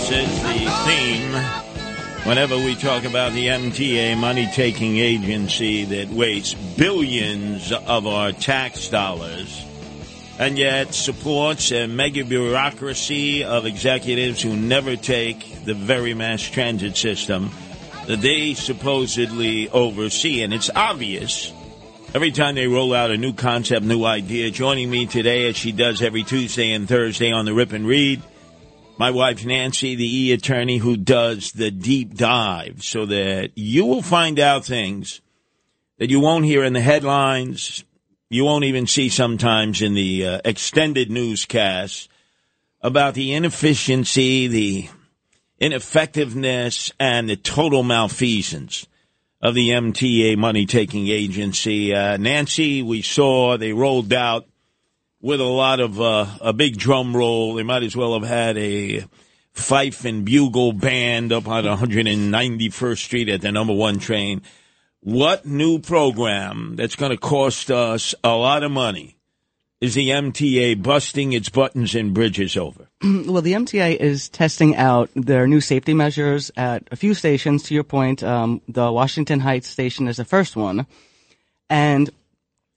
This is the theme whenever we talk about the MTA money taking agency that wastes billions of our tax dollars and yet supports a mega bureaucracy of executives who never take the very mass transit system that they supposedly oversee. And it's obvious every time they roll out a new concept, new idea. Joining me today, as she does every Tuesday and Thursday on the Rip and Read, my wife Nancy, the e attorney who does the deep dive so that you will find out things that you won't hear in the headlines. You won't even see sometimes in the uh, extended newscasts about the inefficiency, the ineffectiveness, and the total malfeasance of the MTA money taking agency. Uh, Nancy, we saw they rolled out with a lot of uh, a big drum roll. They might as well have had a fife and bugle band up on 191st Street at the number one train. What new program that's going to cost us a lot of money is the MTA busting its buttons and bridges over? Well, the MTA is testing out their new safety measures at a few stations. To your point, um, the Washington Heights station is the first one, and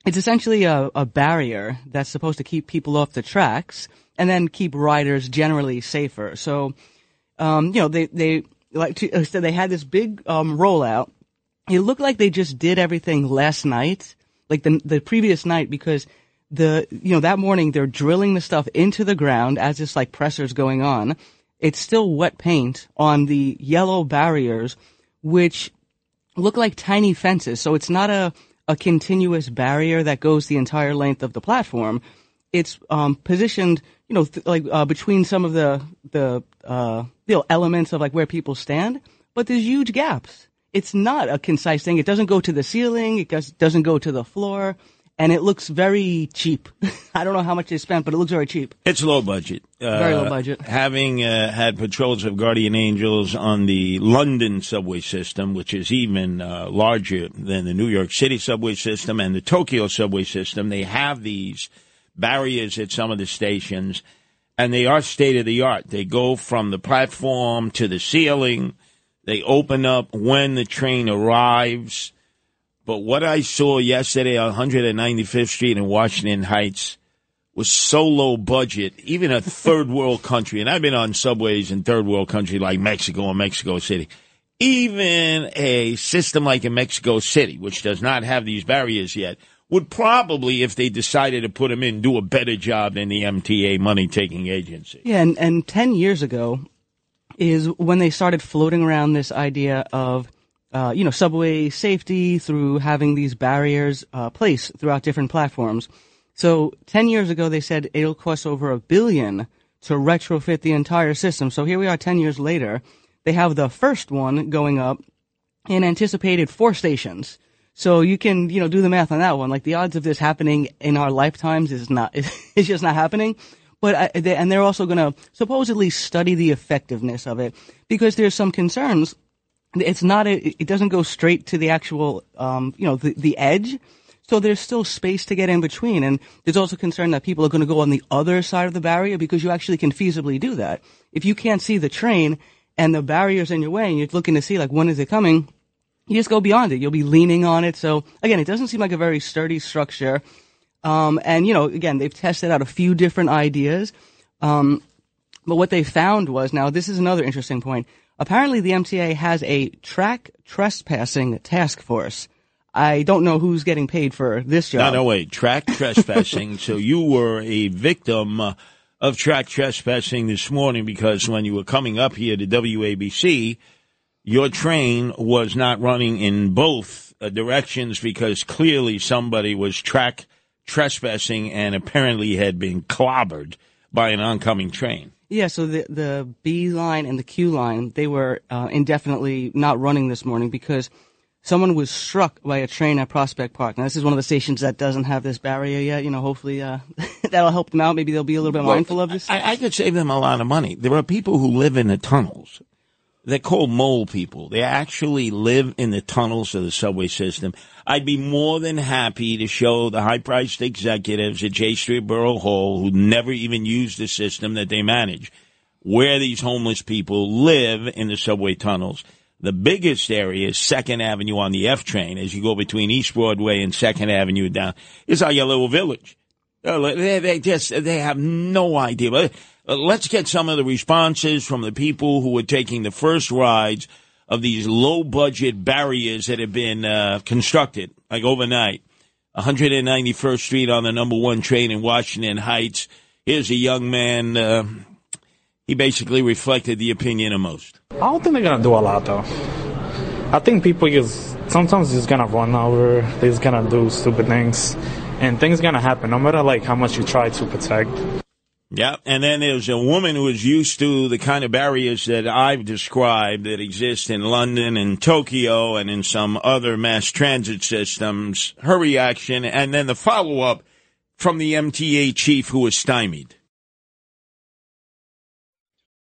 it's essentially a, a barrier that's supposed to keep people off the tracks and then keep riders generally safer. So, um, you know, they they like to, uh, so they had this big um, rollout. It looked like they just did everything last night, like the the previous night, because the you know that morning they're drilling the stuff into the ground as this like pressure's going on. It's still wet paint on the yellow barriers, which look like tiny fences. So it's not a a continuous barrier that goes the entire length of the platform. It's um, positioned, you know, th- like uh, between some of the the uh, you know elements of like where people stand, but there's huge gaps. It's not a concise thing. It doesn't go to the ceiling. It does, doesn't go to the floor, and it looks very cheap. I don't know how much they spent, but it looks very cheap. It's low budget. Uh, Very low budget. Having uh, had patrols of guardian angels on the London subway system, which is even uh, larger than the New York City subway system and the Tokyo subway system, they have these barriers at some of the stations, and they are state of the art. They go from the platform to the ceiling. They open up when the train arrives. But what I saw yesterday on 195th Street in Washington Heights was so low budget, even a third world country, and I've been on subways in third world country like Mexico and Mexico City. Even a system like in Mexico City, which does not have these barriers yet, would probably, if they decided to put them in, do a better job than the MTA money taking agency. Yeah, and, and 10 years ago is when they started floating around this idea of, uh, you know, subway safety through having these barriers uh, placed throughout different platforms. So 10 years ago, they said it'll cost over a billion to retrofit the entire system. So here we are 10 years later. They have the first one going up in anticipated four stations. So you can, you know, do the math on that one. Like the odds of this happening in our lifetimes is not, it's just not happening. But I, they, and they're also going to supposedly study the effectiveness of it because there's some concerns. It's not a, it doesn't go straight to the actual, um, you know, the, the edge. So there's still space to get in between. And there's also concern that people are going to go on the other side of the barrier because you actually can feasibly do that. If you can't see the train and the barrier's in your way and you're looking to see like when is it coming, you just go beyond it. You'll be leaning on it. So again, it doesn't seem like a very sturdy structure. Um, and you know, again, they've tested out a few different ideas. Um, but what they found was now this is another interesting point. Apparently, the MTA has a track trespassing task force. I don't know who's getting paid for this No, job. no, wait. Track trespassing. so you were a victim uh, of track trespassing this morning because when you were coming up here to WABC, your train was not running in both uh, directions because clearly somebody was track trespassing and apparently had been clobbered by an oncoming train. Yeah, so the the B line and the Q line they were uh, indefinitely not running this morning because someone was struck by a train at Prospect Park. Now this is one of the stations that doesn't have this barrier yet. You know, hopefully uh, that'll help them out. Maybe they'll be a little bit mindful of this. I, I could save them a lot of money. There are people who live in the tunnels. They're called mole people. They actually live in the tunnels of the subway system. I'd be more than happy to show the high priced executives at Jay Street Borough Hall who never even use the system that they manage where these homeless people live in the subway tunnels. The biggest area is Second Avenue on the F train as you go between East Broadway and Second Avenue down. It's a little village. Uh, they just, they have no idea. Uh, let's get some of the responses from the people who were taking the first rides of these low budget barriers that have been uh, constructed, like overnight. 191st Street on the number one train in Washington Heights. Here's a young man. Uh, he basically reflected the opinion of most. I don't think they're gonna do a lot though. I think people just sometimes just gonna run over. They're just gonna do stupid things, and things gonna happen no matter like how much you try to protect. Yeah, and then there's a woman who is used to the kind of barriers that I've described that exist in London and Tokyo and in some other mass transit systems. Her reaction, and then the follow up from the MTA chief who was stymied.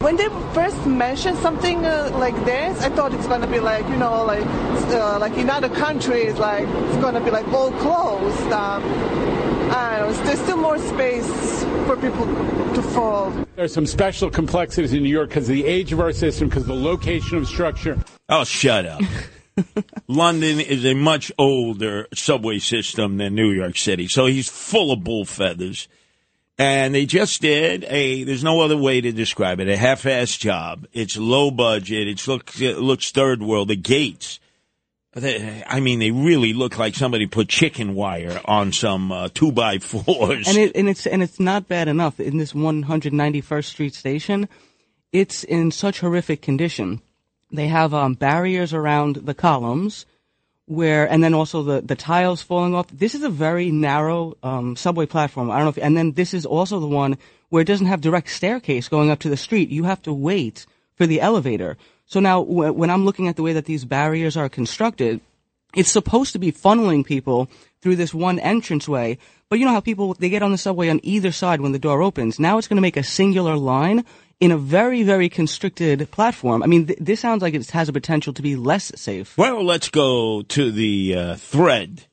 When they first mentioned something uh, like this, I thought it's going to be like, you know, like uh, like in other countries, like it's going to be like all closed. Um, I don't know, there's still more space for people to fall. There's some special complexities in New York because of the age of our system, because of the location of structure. Oh, shut up. London is a much older subway system than New York City, so he's full of bull feathers. And they just did a, there's no other way to describe it, a half-ass job. It's low budget. It's look, it looks third world. The gates, they, I mean, they really look like somebody put chicken wire on some uh, two by fours. and it and it's and it's not bad enough in this 191st Street station. It's in such horrific condition. They have um, barriers around the columns, where and then also the the tiles falling off. This is a very narrow um, subway platform. I don't know if and then this is also the one where it doesn't have direct staircase going up to the street. You have to wait for the elevator. So now w- when I'm looking at the way that these barriers are constructed, it's supposed to be funneling people through this one entranceway. But you know how people they get on the subway on either side when the door opens. Now it's going to make a singular line in a very very constricted platform. I mean, th- this sounds like it has a potential to be less safe. Well, let's go to the uh, thread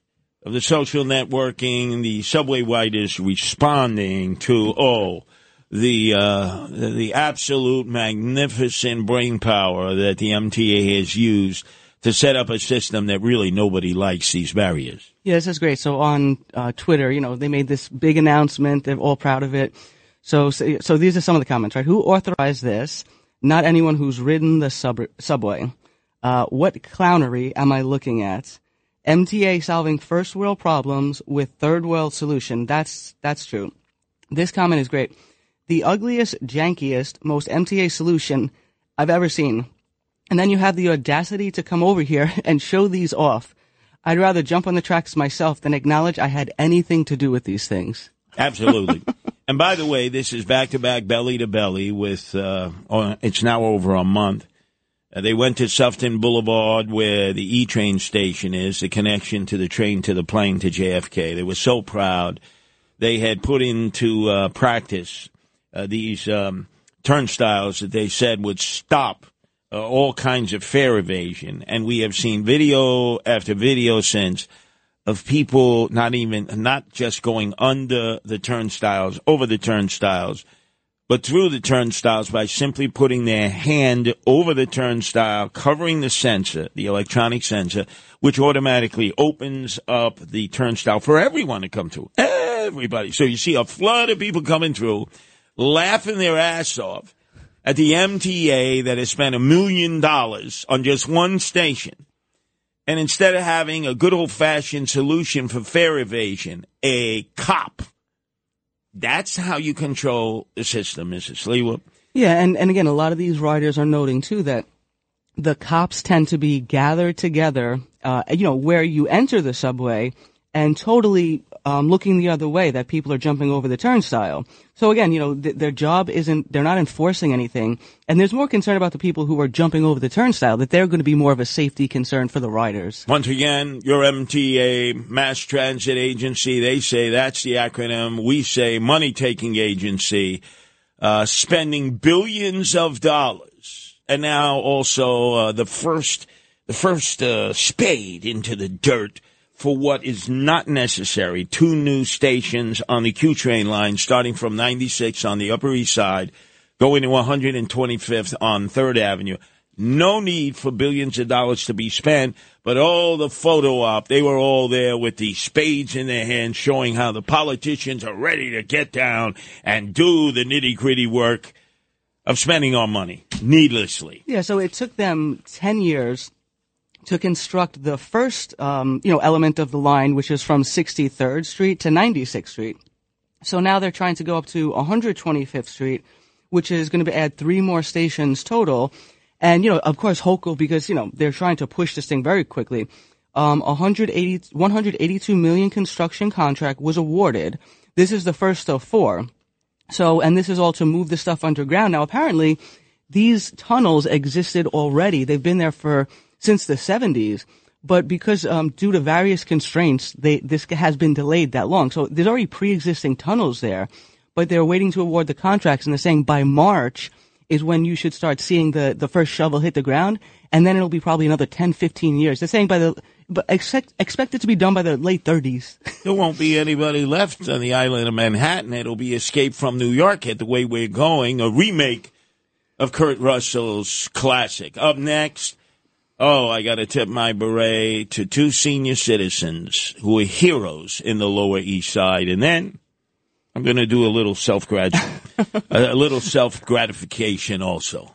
of the social networking. The subway white is responding to oh the uh, the the absolute magnificent brain power that the MTA has used to set up a system that really nobody likes these barriers. Yeah, this is great. So on uh, Twitter, you know, they made this big announcement. They're all proud of it. So, so, so these are some of the comments, right? Who authorized this? Not anyone who's ridden the sub- subway. Uh, what clownery am I looking at? MTA solving first world problems with third world solution. That's, that's true. This comment is great. The ugliest, jankiest, most MTA solution I've ever seen. And then you have the audacity to come over here and show these off. I'd rather jump on the tracks myself than acknowledge I had anything to do with these things. Absolutely. and by the way, this is back to back, belly to belly with, uh, it's now over a month. Uh, they went to Sutphin Boulevard where the E train station is, the connection to the train to the plane to JFK. They were so proud. They had put into uh, practice uh, these um, turnstiles that they said would stop uh, all kinds of fare evasion. And we have seen video after video since of people not even, not just going under the turnstiles, over the turnstiles, but through the turnstiles by simply putting their hand over the turnstile, covering the sensor, the electronic sensor, which automatically opens up the turnstile for everyone to come through. Everybody. So you see a flood of people coming through, laughing their ass off at the MTA that has spent a million dollars on just one station. And instead of having a good old fashioned solution for fare evasion, a cop. That's how you control the system, Mrs. Sliwa. Yeah, and, and again, a lot of these writers are noting too that the cops tend to be gathered together, uh, you know, where you enter the subway and totally um, looking the other way that people are jumping over the turnstile. So again, you know, th- their job isn't, they're not enforcing anything. And there's more concern about the people who are jumping over the turnstile, that they're going to be more of a safety concern for the riders. Once again, your MTA, Mass Transit Agency, they say that's the acronym. We say money taking agency, uh, spending billions of dollars. And now also, uh, the first, the first, uh, spade into the dirt for what is not necessary. Two new stations on the Q train line starting from 96 on the Upper East Side, going to 125th on 3rd Avenue. No need for billions of dollars to be spent, but all the photo op, they were all there with the spades in their hands showing how the politicians are ready to get down and do the nitty gritty work of spending our money needlessly. Yeah, so it took them 10 years to construct the first, um, you know, element of the line, which is from 63rd Street to 96th Street. So now they're trying to go up to 125th Street, which is going to add three more stations total. And, you know, of course, Hochul, because, you know, they're trying to push this thing very quickly. Um, 180, 182 million construction contract was awarded. This is the first of four. So, and this is all to move the stuff underground. Now, apparently, these tunnels existed already. They've been there for since the 70s, but because um, due to various constraints, they, this has been delayed that long. So there's already pre-existing tunnels there, but they're waiting to award the contracts, and they're saying by March is when you should start seeing the, the first shovel hit the ground, and then it'll be probably another 10, 15 years. They're saying by the, but expect, expect it to be done by the late 30s. There won't be anybody left on the island of Manhattan. It'll be Escape from New York at the way we're going, a remake of Kurt Russell's classic. Up next, oh, I got to tip my beret to two senior citizens who are heroes in the Lower East Side. And then I'm going to do a little self a a little self gratification also.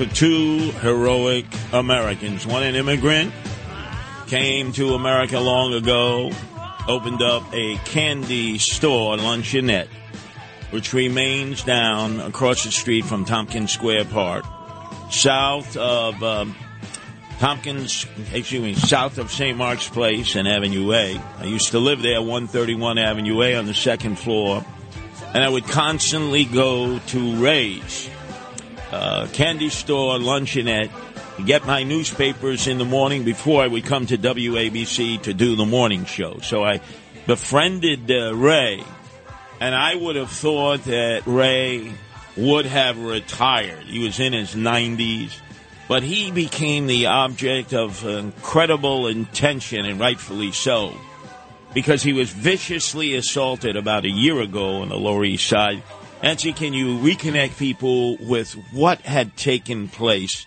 for two heroic Americans. One an immigrant, came to America long ago, opened up a candy store, luncheonette, which remains down across the street from Tompkins Square Park, south of um, Tompkins, excuse me, south of St. Mark's Place and Avenue A. I used to live there, 131 Avenue A on the second floor and I would constantly go to Ray's uh, candy store luncheonette to get my newspapers in the morning before I would come to WABC to do the morning show. So I befriended uh, Ray, and I would have thought that Ray would have retired. He was in his 90s, but he became the object of incredible intention, and rightfully so because he was viciously assaulted about a year ago on the Lower East Side. Nancy, can you reconnect people with what had taken place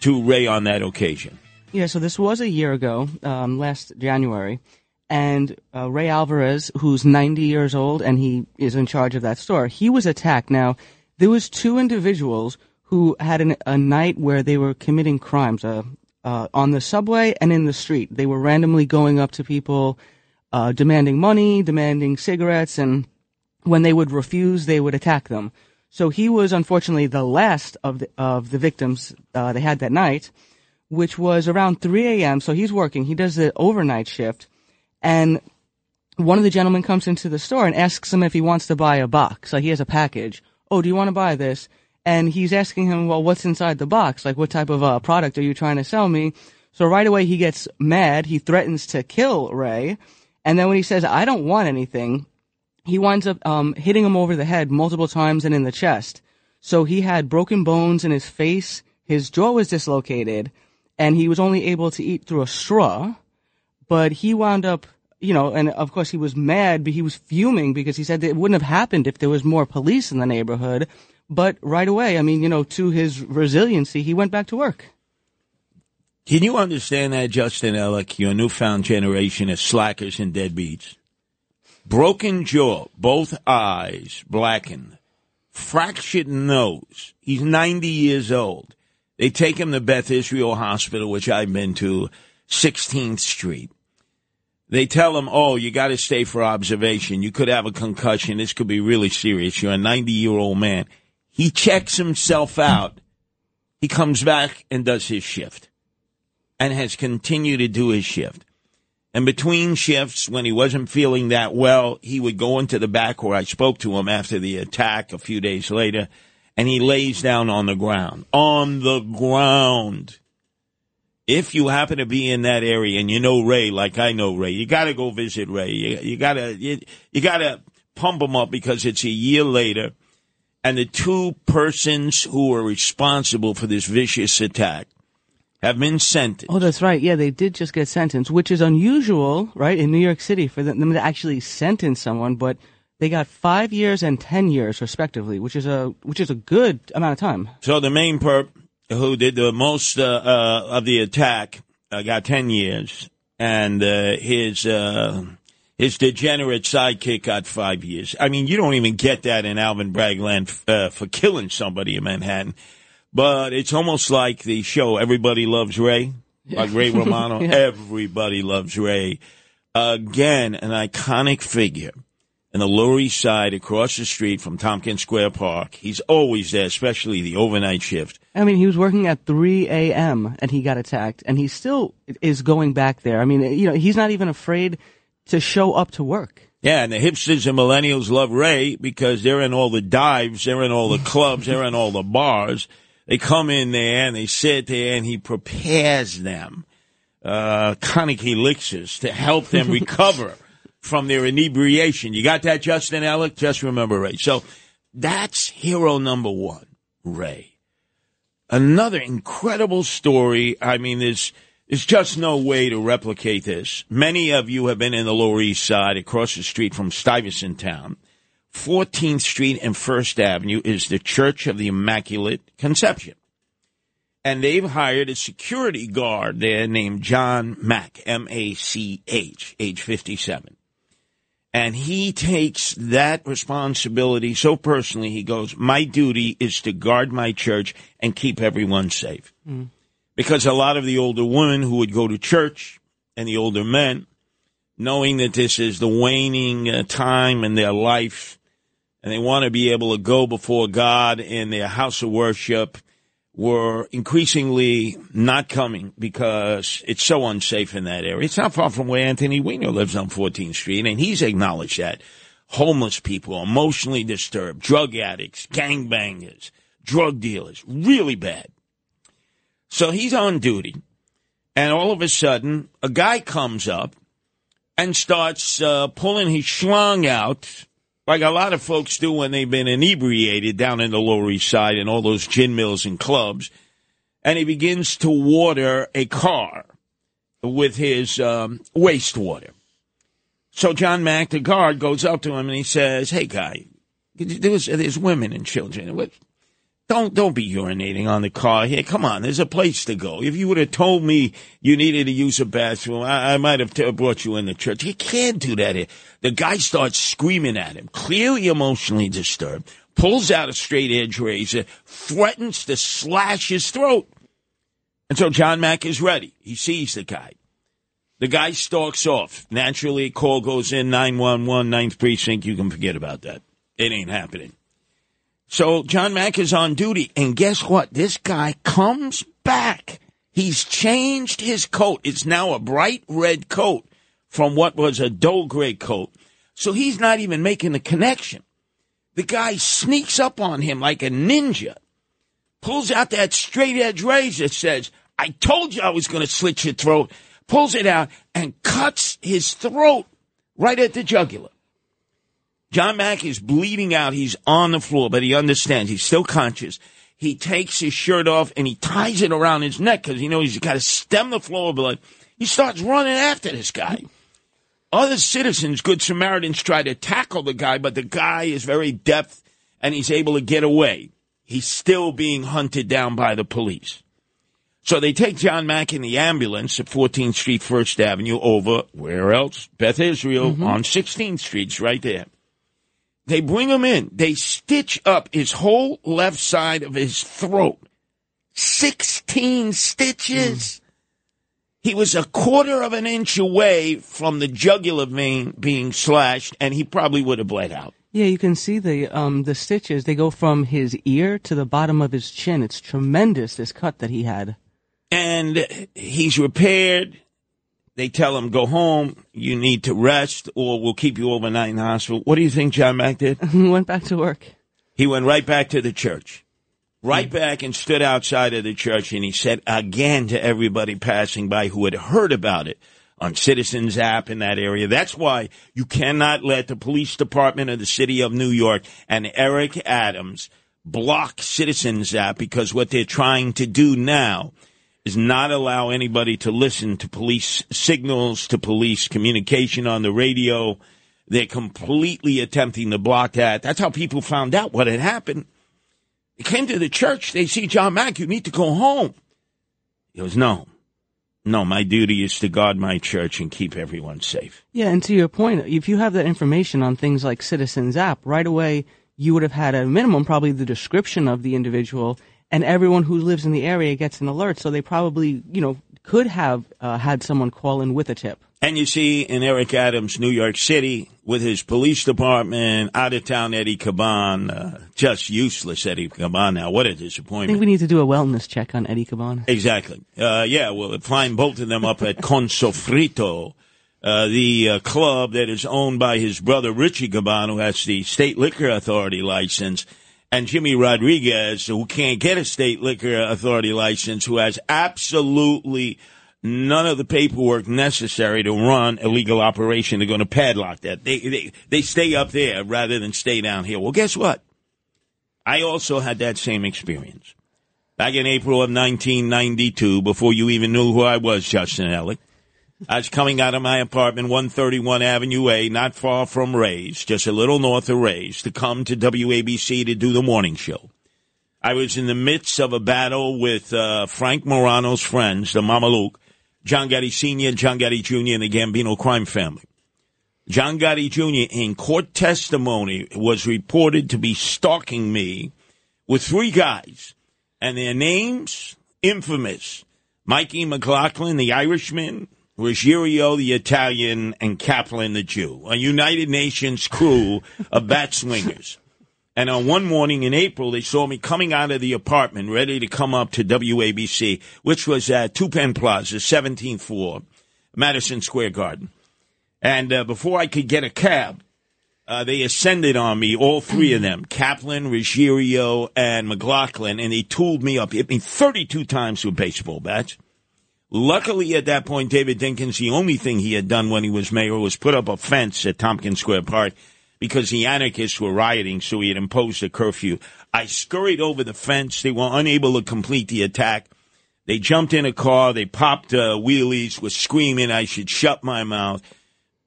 to Ray on that occasion? Yeah, so this was a year ago, um, last January, and uh, Ray Alvarez, who's 90 years old and he is in charge of that store, he was attacked. Now, there was two individuals who had an, a night where they were committing crimes uh, uh, on the subway and in the street. They were randomly going up to people, uh, demanding money, demanding cigarettes, and when they would refuse, they would attack them. So he was unfortunately the last of the, of the victims uh, they had that night, which was around 3 a.m. So he's working. He does the overnight shift, and one of the gentlemen comes into the store and asks him if he wants to buy a box. So he has a package. Oh, do you want to buy this? And he's asking him, well, what's inside the box? Like, what type of uh, product are you trying to sell me? So right away he gets mad. He threatens to kill Ray. And then when he says, I don't want anything, he winds up um, hitting him over the head multiple times and in the chest. So he had broken bones in his face. His jaw was dislocated, and he was only able to eat through a straw. But he wound up, you know, and of course he was mad, but he was fuming because he said it wouldn't have happened if there was more police in the neighborhood. But right away, I mean, you know, to his resiliency, he went back to work. Can you understand that, Justin Ellick, your newfound generation of slackers and deadbeats? Broken jaw, both eyes blackened, fractured nose. He's 90 years old. They take him to Beth Israel Hospital, which I've been to, 16th Street. They tell him, oh, you got to stay for observation. You could have a concussion. This could be really serious. You're a 90 year old man. He checks himself out. He comes back and does his shift and has continued to do his shift. And between shifts, when he wasn't feeling that well, he would go into the back where I spoke to him after the attack a few days later, and he lays down on the ground. On the ground. If you happen to be in that area and you know Ray, like I know Ray, you gotta go visit Ray. You, you gotta, you, you gotta pump him up because it's a year later, and the two persons who were responsible for this vicious attack have been sentenced. Oh, that's right. Yeah, they did just get sentenced, which is unusual, right, in New York City for them to actually sentence someone, but they got five years and ten years respectively, which is a which is a good amount of time. So the main perp who did the most uh, uh, of the attack uh, got ten years, and uh, his uh, his degenerate sidekick got five years. I mean, you don't even get that in Alvin Bragg land uh, for killing somebody in Manhattan. But it's almost like the show Everybody Loves Ray, like Ray Romano. Yeah. Everybody loves Ray. Again, an iconic figure in the Lower East Side across the street from Tompkins Square Park. He's always there, especially the overnight shift. I mean, he was working at 3 a.m. and he got attacked, and he still is going back there. I mean, you know, he's not even afraid to show up to work. Yeah, and the hipsters and millennials love Ray because they're in all the dives, they're in all the clubs, they're in all the bars. They come in there and they sit there and he prepares them, uh, conic elixirs to help them recover from their inebriation. You got that, Justin Alec? Just remember Ray. So that's hero number one, Ray. Another incredible story. I mean, there's, there's just no way to replicate this. Many of you have been in the Lower East Side across the street from Stuyvesant Town. 14th Street and First Avenue is the Church of the Immaculate Conception. And they've hired a security guard there named John Mack, M A C H, age 57. And he takes that responsibility so personally. He goes, My duty is to guard my church and keep everyone safe. Because a lot of the older women who would go to church and the older men, knowing that this is the waning uh, time in their life, and they want to be able to go before God in their house of worship were increasingly not coming because it's so unsafe in that area. It's not far from where Anthony Weiner lives on 14th Street, and he's acknowledged that. Homeless people, emotionally disturbed, drug addicts, gangbangers, drug dealers, really bad. So he's on duty, and all of a sudden, a guy comes up and starts uh, pulling his schlong out like a lot of folks do when they've been inebriated down in the Lower East Side and all those gin mills and clubs. And he begins to water a car with his um, wastewater. So John Mack, the guard, goes up to him and he says, Hey, guy, there's, there's women and children. What, Don't don't be urinating on the car here. Come on, there's a place to go. If you would have told me you needed to use a bathroom, I, I might have t- brought you in the church. You can't do that here. The guy starts screaming at him, clearly emotionally disturbed, pulls out a straight edge razor, threatens to slash his throat. And so John Mack is ready. He sees the guy. The guy stalks off. Naturally, call goes in 911, 9th precinct. You can forget about that. It ain't happening. So John Mack is on duty, and guess what? This guy comes back. He's changed his coat. It's now a bright red coat from what was a dull gray coat. So he's not even making the connection. The guy sneaks up on him like a ninja, pulls out that straight edge razor, says, I told you I was going to slit your throat, pulls it out and cuts his throat right at the jugular. John Mack is bleeding out. He's on the floor, but he understands. He's still conscious. He takes his shirt off and he ties it around his neck because he knows he's got to stem the flow of blood. He starts running after this guy. Other citizens, good Samaritans, try to tackle the guy, but the guy is very deft and he's able to get away. He's still being hunted down by the police. So they take John Mack in the ambulance at 14th Street, First Avenue, over where else? Beth Israel mm-hmm. on 16th Street, right there. They bring him in. They stitch up his whole left side of his throat. 16 stitches. He was a quarter of an inch away from the jugular vein being slashed, and he probably would have bled out. Yeah, you can see the um the stitches. They go from his ear to the bottom of his chin. It's tremendous this cut that he had. And he's repaired. They tell him, go home. You need to rest, or we'll keep you overnight in the hospital. What do you think John Mack did? he went back to work. He went right back to the church. Right hmm. back and stood outside of the church and he said again to everybody passing by who had heard about it on Citizens app in that area. That's why you cannot let the police department of the city of New York and Eric Adams block Citizens app because what they're trying to do now is not allow anybody to listen to police signals, to police communication on the radio. They're completely attempting to block that. That's how people found out what had happened. They came to the church. They see John Mack. You need to go home. He goes, no, no, my duty is to guard my church and keep everyone safe. Yeah, and to your point, if you have that information on things like Citizens app, right away you would have had a minimum probably the description of the individual, and everyone who lives in the area gets an alert. So they probably, you know, could have uh, had someone call in with a tip. And you see in Eric Adams, New York City, with his police department, out of town Eddie Caban, uh, just useless Eddie Caban now. What a disappointment. I think we need to do a wellness check on Eddie Caban. Exactly. Uh, yeah, we'll find both of them up at Consofrito, uh, the uh, club that is owned by his brother Richie Caban, who has the state liquor authority license, and Jimmy Rodriguez, who can't get a state liquor authority license, who has absolutely none of the paperwork necessary to run a legal operation. They're going to padlock that. They, they, they stay up there rather than stay down here. Well, guess what? I also had that same experience. Back in April of 1992, before you even knew who I was, Justin Ellick, I was coming out of my apartment, 131 Avenue A, not far from Ray's, just a little north of Ray's, to come to WABC to do the morning show. I was in the midst of a battle with uh, Frank Morano's friends, the Mamaluke, John Gotti Sr., John Gotti Jr., and the Gambino crime family. John Gotti Jr. in court testimony was reported to be stalking me with three guys, and their names infamous: Mikey McLaughlin, the Irishman, Ruggiero, the Italian, and Kaplan, the Jew, a United Nations crew of bat swingers. And on one morning in April, they saw me coming out of the apartment, ready to come up to WABC, which was at Two Penn Plaza, 17th floor, Madison Square Garden. And uh, before I could get a cab, uh, they ascended on me, all three of them, Kaplan, Ruggiero, and McLaughlin, and they tooled me up, hit me 32 times with baseball bats. Luckily, at that point, David Dinkins, the only thing he had done when he was mayor was put up a fence at Tompkins Square Park because the anarchists were rioting, so he had imposed a curfew. I scurried over the fence. They were unable to complete the attack. They jumped in a car. They popped uh, wheelies, was screaming I should shut my mouth.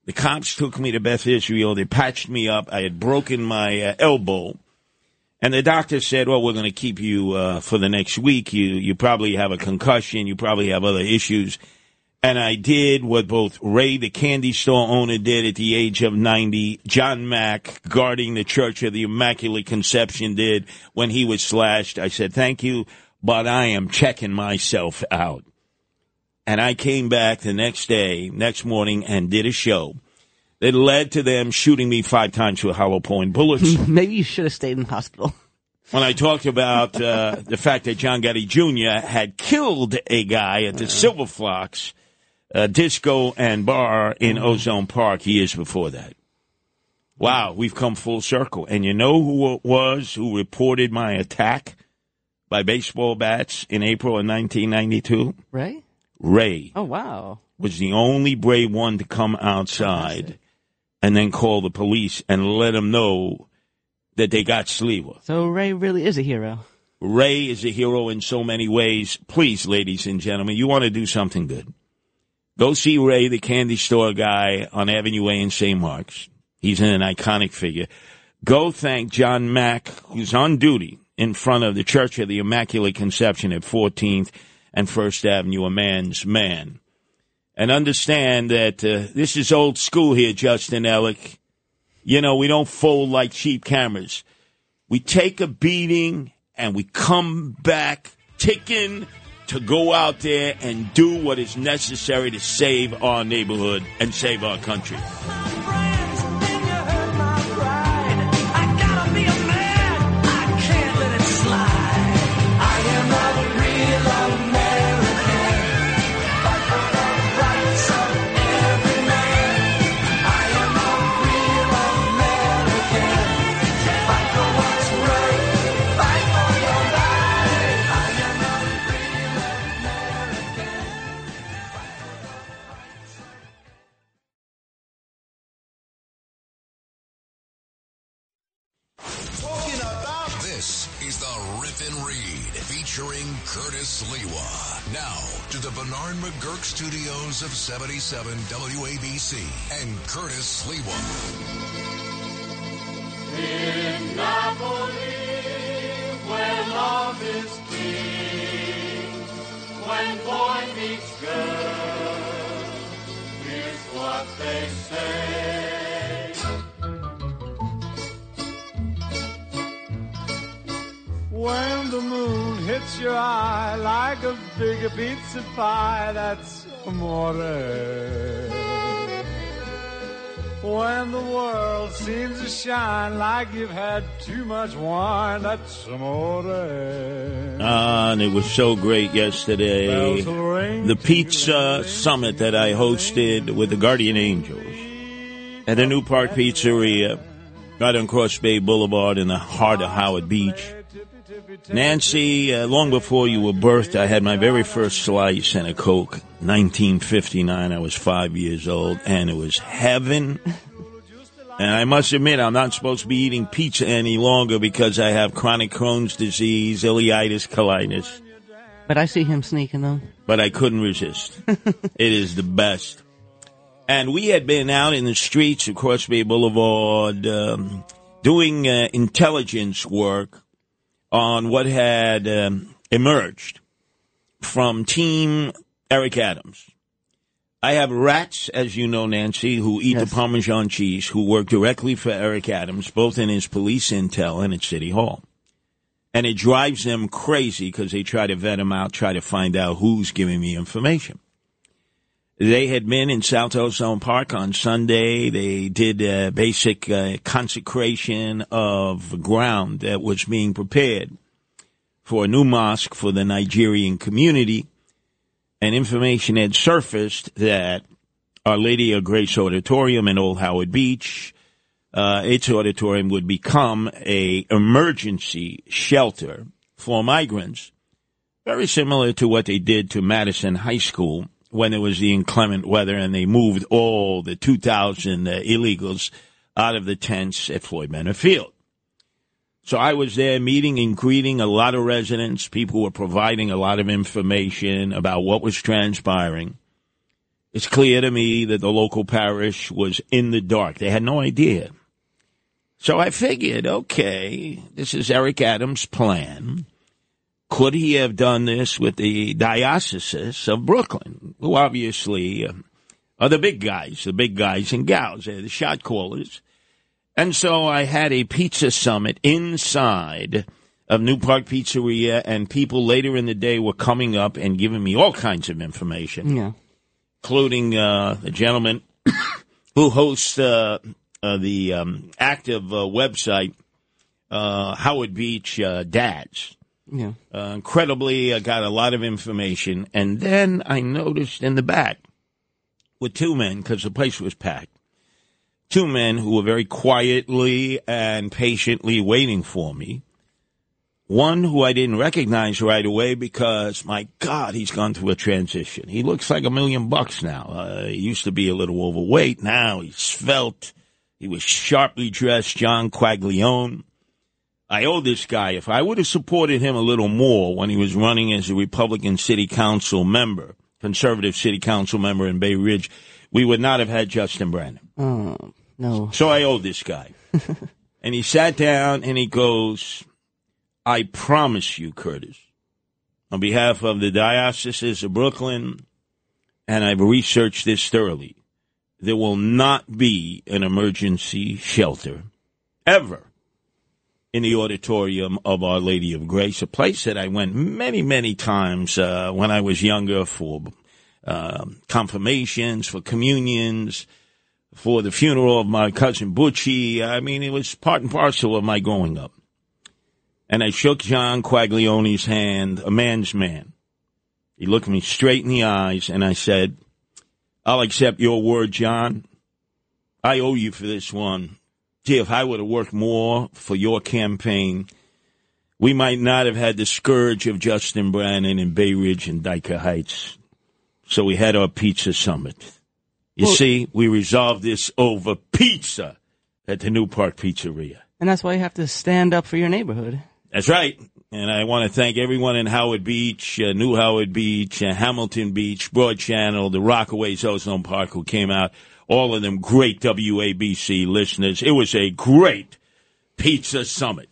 The cops took me to Beth Israel. They patched me up. I had broken my uh, elbow. And the doctor said, "Well, we're going to keep you uh, for the next week. You you probably have a concussion. You probably have other issues." And I did what both Ray, the candy store owner, did at the age of 90. John Mack, guarding the Church of the Immaculate Conception, did when he was slashed. I said, thank you, but I am checking myself out. And I came back the next day, next morning, and did a show that led to them shooting me five times with hollow point bullets. Maybe you should have stayed in the hospital. when I talked about uh, the fact that John Gotti Jr. had killed a guy at the Silver Fox uh, Disco and Bar in Ozone Park years before that. Wow, we've come full circle. And you know who it was who reported my attack by baseball bats in April of 1992? Ray? Ray Oh wow. was the only brave one to come outside and then call the police and let them know that they got Sliwa. So Ray really is a hero. Ray is a hero in so many ways. Please, ladies and gentlemen, you want to do something good. Go see Ray, the candy store guy on Avenue A in St. Mark's. He's an iconic figure. Go thank John Mack, who's on duty in front of the Church of the Immaculate Conception at 14th and First Avenue, a man's man. And understand that uh, this is old school here, Justin Ellick. You know, we don't fold like cheap cameras. We take a beating and we come back ticking to go out there and do what is necessary to save our neighborhood and save our country. Curtis Sliwa. Now to the Bernard McGuirk studios of 77 WABC and Curtis Sliwa. In Napoli, where love is king, when boy meets girl, here's what they say. When the moon hits your eye like a big pizza pie, that's amore. When the world seems to shine like you've had too much wine, that's amore. Ah, and it was so great yesterday. Bells will ring The pizza summit that I hosted with the Guardian Angels at the New Park Pizzeria, right on Cross Bay Boulevard in the heart of Howard Beach. Nancy, uh, long before you were birthed, I had my very first slice and a Coke. 1959, I was five years old, and it was heaven. And I must admit, I'm not supposed to be eating pizza any longer because I have chronic Crohn's disease, ileitis, colitis. But I see him sneaking them. But I couldn't resist. it is the best. And we had been out in the streets of Cross Bay Boulevard um, doing uh, intelligence work on what had um, emerged from Team Eric Adams. I have rats, as you know, Nancy, who eat the Parmesan cheese, who work directly for Eric Adams, both in his police intel and at City Hall. And it drives them crazy because they try to vet him out, try to find out who's giving me information. They had been in South Ozone Park on Sunday. They did a basic uh, consecration of ground that was being prepared for a new mosque for the Nigerian community. And information had surfaced that Our Lady of Grace Auditorium in Old Howard Beach, uh, its auditorium would become a emergency shelter for migrants, very similar to what they did to Madison High School when it was the inclement weather and they moved all the 2,000 uh, illegals out of the tents at Floyd Manor Field. So I was there meeting and greeting a lot of residents. People were providing a lot of information about what was transpiring. It's clear to me that the local parish was in the dark. They had no idea So I figured, okay, this is Eric Adams' plan. Could he have done this with the Diocese of Brooklyn, who obviously uh, are the big guys, the big guys and gals, they're the shot callers. And so I had a pizza summit inside of New Park Pizzeria, and people later in the day were coming up and giving me all kinds of information, Yeah. including uh, the gentleman who hosts uh, uh, the um, active uh, website, uh, Howard Beach uh, Dads. Yeah. Uh, incredibly, I got a lot of information. And then I noticed in the back with two men, because the place was packed, two men who were very quietly and patiently waiting for me. One who I didn't recognize right away because, my God, he's gone through a transition. He looks like a million bucks now. Uh, he used to be a little overweight. Now he's svelte. He was sharply dressed, John Quaglione. I owe this guy. If I would have supported him a little more when he was running as a Republican city council member, conservative city council member in Bay Ridge, we would not have had Justin Brannon. Oh, no. So I owe this guy. and he sat down and he goes, I promise you, Curtis, on behalf of the Diocese of Brooklyn, and I've researched this thoroughly, there will not be an emergency shelter ever in the auditorium of Our Lady of Grace, a place that I went many, many times uh, when I was younger for uh, confirmations, for communions, for the funeral of my cousin Butchie. I mean, it was part and parcel of my growing up. And I shook John Quaglione's hand, a man's man. He looked me straight in the eyes and I said, I'll accept your word, John. I owe you for this one. Gee, if I would have worked more for your campaign, we might not have had the scourge of Justin Brannon in Bay Ridge and Dyker Heights. So we had our pizza summit. You Well- see, we resolved this over pizza at the New Park Pizzeria. And that's why you have to stand up for your neighborhood. That's right. And I want to thank everyone in Howard Beach, uh, New Howard Beach, uh, Hamilton Beach, Broad Channel, the Rockaways Ozone Park who came out. All of them great WABC listeners. It was a great pizza summit.